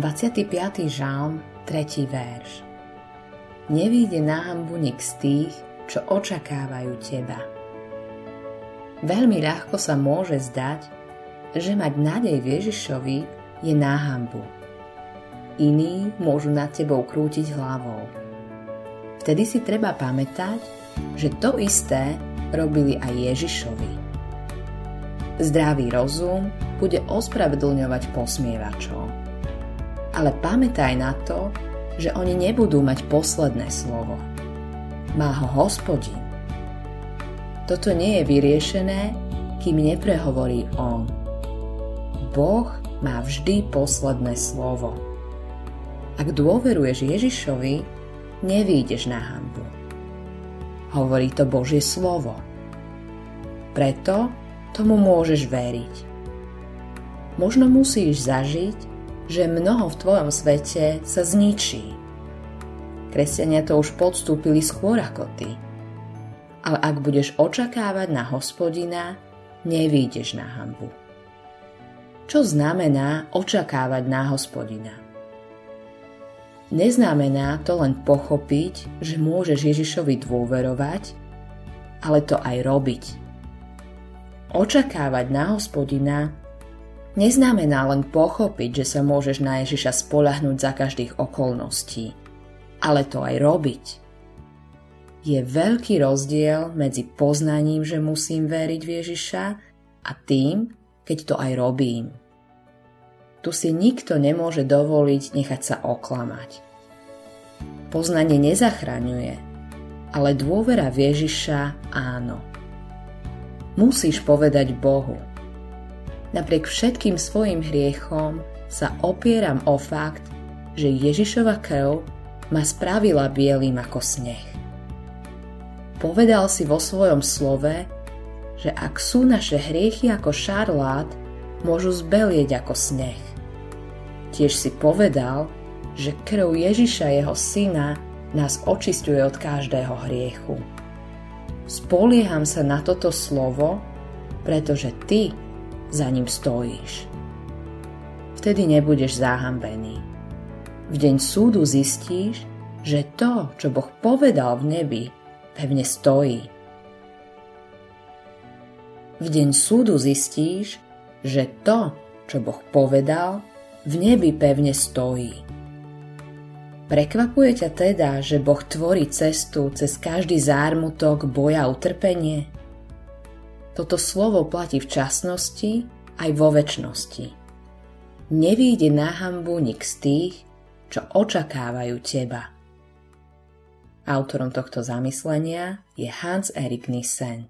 25. žalm, 3. verš. Nevíde na hambu nik z tých, čo očakávajú teba. Veľmi ľahko sa môže zdať, že mať nádej Ježišovi je náhambu. Iní môžu nad tebou krútiť hlavou. Vtedy si treba pamätať, že to isté robili aj Ježišovi. Zdravý rozum bude ospravedlňovať posmievačov ale pamätaj na to, že oni nebudú mať posledné slovo. Má ho hospodin. Toto nie je vyriešené, kým neprehovorí on. Boh má vždy posledné slovo. Ak dôveruješ Ježišovi, nevídeš na hambu. Hovorí to Božie slovo. Preto tomu môžeš veriť. Možno musíš zažiť, že mnoho v tvojom svete sa zničí. Kresťania to už podstúpili skôr ako ty. Ale ak budeš očakávať na hospodina, nevídeš na hambu. Čo znamená očakávať na hospodina? Neznamená to len pochopiť, že môžeš Ježišovi dôverovať, ale to aj robiť. Očakávať na hospodina neznamená len pochopiť, že sa môžeš na Ježiša spolahnúť za každých okolností, ale to aj robiť. Je veľký rozdiel medzi poznaním, že musím veriť v Ježiša a tým, keď to aj robím. Tu si nikto nemôže dovoliť nechať sa oklamať. Poznanie nezachraňuje, ale dôvera v Ježiša áno. Musíš povedať Bohu – Napriek všetkým svojim hriechom sa opieram o fakt, že Ježišova krv ma spravila bielým ako sneh. Povedal si vo svojom slove, že ak sú naše hriechy ako šarlát, môžu zbelieť ako sneh. Tiež si povedal, že krv Ježiša jeho syna nás očistuje od každého hriechu. Spolieham sa na toto slovo, pretože ty za ním stojíš. Vtedy nebudeš zahambený. V deň súdu zistíš, že to, čo Boh povedal v nebi, pevne stojí. V deň súdu zistíš, že to, čo Boh povedal, v nebi pevne stojí. Prekvapuje ťa teda, že Boh tvorí cestu cez každý zármutok, boja utrpenie? Toto slovo platí v časnosti aj vo väčšnosti. Nevíde na hambu nik z tých, čo očakávajú teba. Autorom tohto zamyslenia je Hans Erik Nissen.